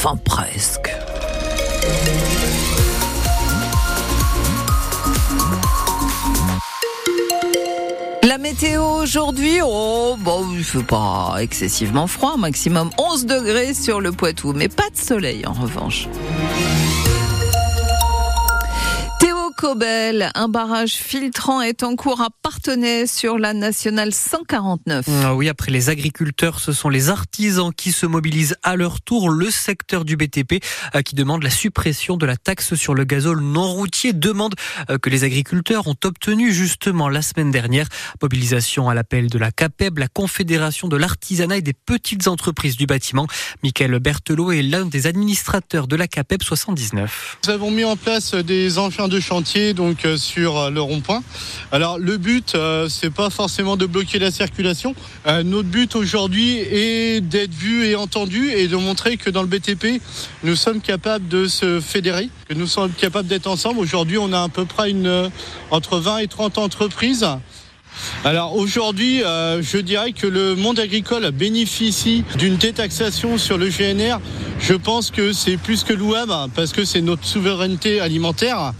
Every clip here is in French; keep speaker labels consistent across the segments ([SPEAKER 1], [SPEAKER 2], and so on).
[SPEAKER 1] Enfin presque. La météo aujourd'hui, oh, bon, il fait pas excessivement froid, maximum 11 degrés sur le Poitou, mais pas de soleil en revanche. Cobel, un barrage filtrant est en cours à Partenay sur la nationale 149.
[SPEAKER 2] Ah oui, après les agriculteurs, ce sont les artisans qui se mobilisent à leur tour. Le secteur du BTP euh, qui demande la suppression de la taxe sur le gazole non routier demande euh, que les agriculteurs ont obtenu justement la semaine dernière. Mobilisation à l'appel de la CAPEB, la Confédération de l'artisanat et des petites entreprises du bâtiment. Michael Berthelot est l'un des administrateurs de la CAPEB 79.
[SPEAKER 3] Nous avons mis en place des engins de chantier donc euh, sur euh, le rond-point. Alors le but euh, c'est pas forcément de bloquer la circulation. notre but aujourd'hui est d'être vu et entendu et de montrer que dans le BTP nous sommes capables de se fédérer, que nous sommes capables d'être ensemble. Aujourd'hui on a à peu près une entre 20 et 30 entreprises alors aujourd'hui, euh, je dirais que le monde agricole bénéficie d'une détaxation sur le GNR. Je pense que c'est plus que louable parce que c'est notre souveraineté alimentaire.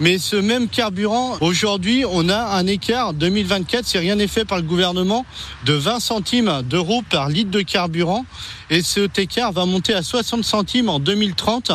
[SPEAKER 3] Mais ce même carburant, aujourd'hui, on a un écart 2024, si rien n'est fait par le gouvernement, de 20 centimes d'euros par litre de carburant. Et cet écart va monter à 60 centimes en 2030.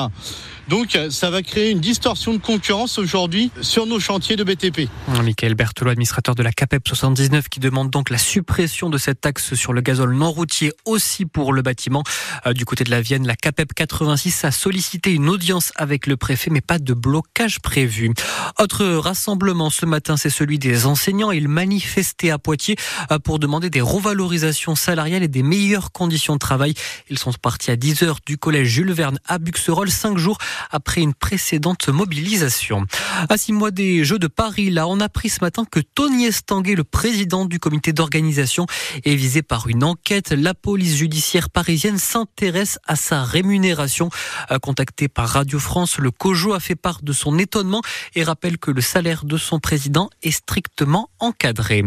[SPEAKER 3] Donc ça va créer une distorsion de concurrence aujourd'hui sur nos chantiers de BTP.
[SPEAKER 2] Michael Berthelot, administrateur de la CAPEP 79, qui demande donc la suppression de cette taxe sur le gazole non routier aussi pour le bâtiment. Euh, du côté de la Vienne, la CAPEP 86 a sollicité une audience avec le préfet, mais pas de blocage prévu. Autre rassemblement ce matin, c'est celui des enseignants. Ils manifestaient à Poitiers euh, pour demander des revalorisations salariales et des meilleures conditions de travail. Ils sont partis à 10h du collège Jules Verne à Buxerolles, cinq jours après une précédente mobilisation. À six mois des Jeux de Paris, là, on a appris ce matin que Tony Estanguet, le président du comité d'organisation, est visé par une enquête. La police judiciaire parisienne s'intéresse à sa rémunération. Contacté par Radio France, le COJO a fait part de son étonnement et rappelle que le salaire de son président est strictement encadré.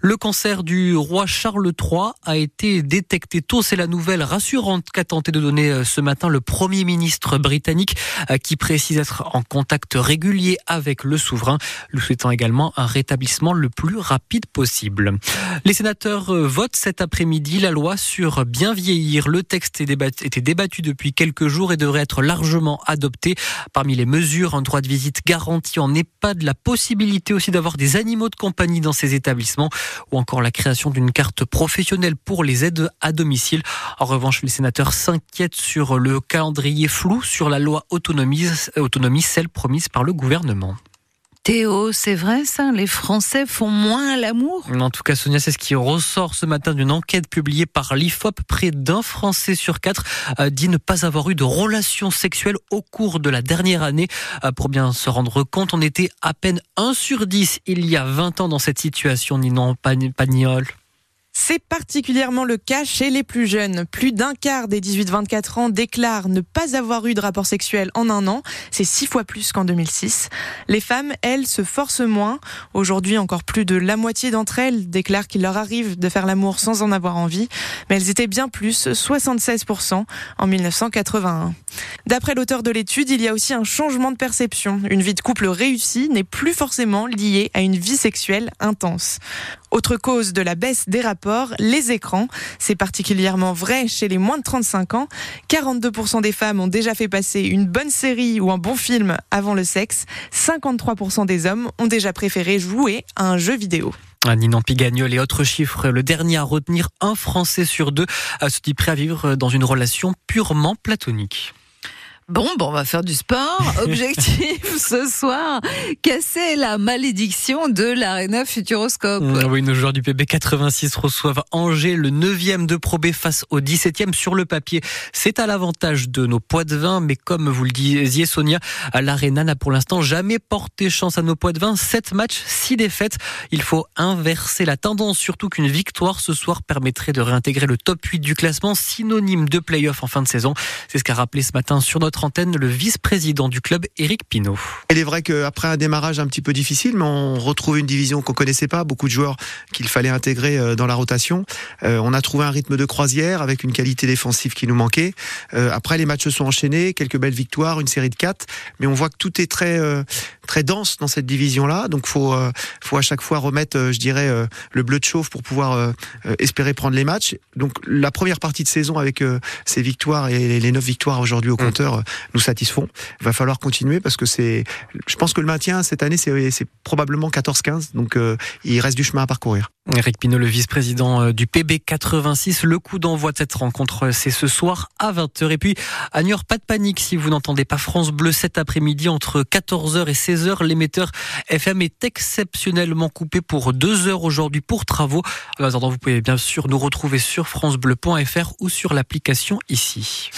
[SPEAKER 2] Le cancer du roi Charles III a été détecté tôt. C'est la nouvelle rassurante qu'a tenté de donner euh, ce matin le Premier ministre britannique. Euh, qui précise être en contact régulier avec le souverain, lui souhaitant également un rétablissement le plus rapide possible. Les sénateurs euh, votent cet après-midi la loi sur bien vieillir. Le texte était débattu depuis quelques jours et devrait être largement adopté. Parmi les mesures, un droit de visite garanti en EHPAD, la possibilité aussi d'avoir des animaux de compagnie dans ces établissements ou encore la création d'une carte professionnelle pour les aides à domicile. En revanche, les sénateurs s'inquiètent sur le calendrier flou sur la loi autonomie, autonomie celle promise par le gouvernement.
[SPEAKER 1] Théo, c'est vrai ça? Les Français font moins l'amour?
[SPEAKER 2] En tout cas, Sonia, c'est ce qui ressort ce matin d'une enquête publiée par l'IFOP. Près d'un Français sur quatre euh, dit ne pas avoir eu de relations sexuelles au cours de la dernière année. Euh, pour bien se rendre compte, on était à peine 1 sur 10 il y a 20 ans dans cette situation, Ninon Pagnol.
[SPEAKER 4] C'est particulièrement le cas chez les plus jeunes. Plus d'un quart des 18-24 ans déclarent ne pas avoir eu de rapport sexuel en un an. C'est six fois plus qu'en 2006. Les femmes, elles, se forcent moins. Aujourd'hui, encore plus de la moitié d'entre elles déclarent qu'il leur arrive de faire l'amour sans en avoir envie. Mais elles étaient bien plus, 76% en 1981. D'après l'auteur de l'étude, il y a aussi un changement de perception. Une vie de couple réussie n'est plus forcément liée à une vie sexuelle intense. Autre cause de la baisse des rapports, les écrans. C'est particulièrement vrai chez les moins de 35 ans. 42% des femmes ont déjà fait passer une bonne série ou un bon film avant le sexe. 53% des hommes ont déjà préféré jouer à un jeu vidéo.
[SPEAKER 2] Ninan Pigagnol et autres chiffres. Le dernier à retenir, un Français sur deux se dit prêt à vivre dans une relation purement platonique.
[SPEAKER 1] Bon, bon, on va faire du sport. Objectif ce soir, casser la malédiction de l'Arena Futuroscope.
[SPEAKER 2] Mmh, oui, nos joueurs du PB 86 reçoivent Angers, le 9e de Pro B face au 17e sur le papier. C'est à l'avantage de nos poids de vin, mais comme vous le disiez, Sonia, l'Arena n'a pour l'instant jamais porté chance à nos poids de vin. 7 matchs, 6 défaites. Il faut inverser la tendance, surtout qu'une victoire ce soir permettrait de réintégrer le top 8 du classement, synonyme de play-off en fin de saison. C'est ce qu'a rappelé ce matin sur notre antenne le vice-président du club, Éric Pinault.
[SPEAKER 5] Il est vrai qu'après un démarrage un petit peu difficile, mais on retrouve une division qu'on connaissait pas, beaucoup de joueurs qu'il fallait intégrer euh, dans la rotation. Euh, on a trouvé un rythme de croisière avec une qualité défensive qui nous manquait. Euh, après, les matchs se sont enchaînés, quelques belles victoires, une série de quatre, mais on voit que tout est très très dense dans cette division-là. Donc, faut faut à chaque fois remettre, je dirais, le bleu de chauffe pour pouvoir espérer prendre les matchs. Donc, la première partie de saison avec ces victoires et les neuf victoires aujourd'hui au compteur nous satisfont. Il va falloir continuer parce que c'est, je pense que le maintien cette année, c'est probablement 14-15. Donc, il reste du chemin à parcourir.
[SPEAKER 2] Eric Pinault, le vice-président euh, du PB 86. Le coup d'envoi de cette rencontre, c'est ce soir à 20h. Et puis, à Niort, pas de panique si vous n'entendez pas France Bleu cet après-midi entre 14h et 16h. L'émetteur FM est exceptionnellement coupé pour deux heures aujourd'hui pour travaux. En vous pouvez bien sûr nous retrouver sur francebleu.fr ou sur l'application ici.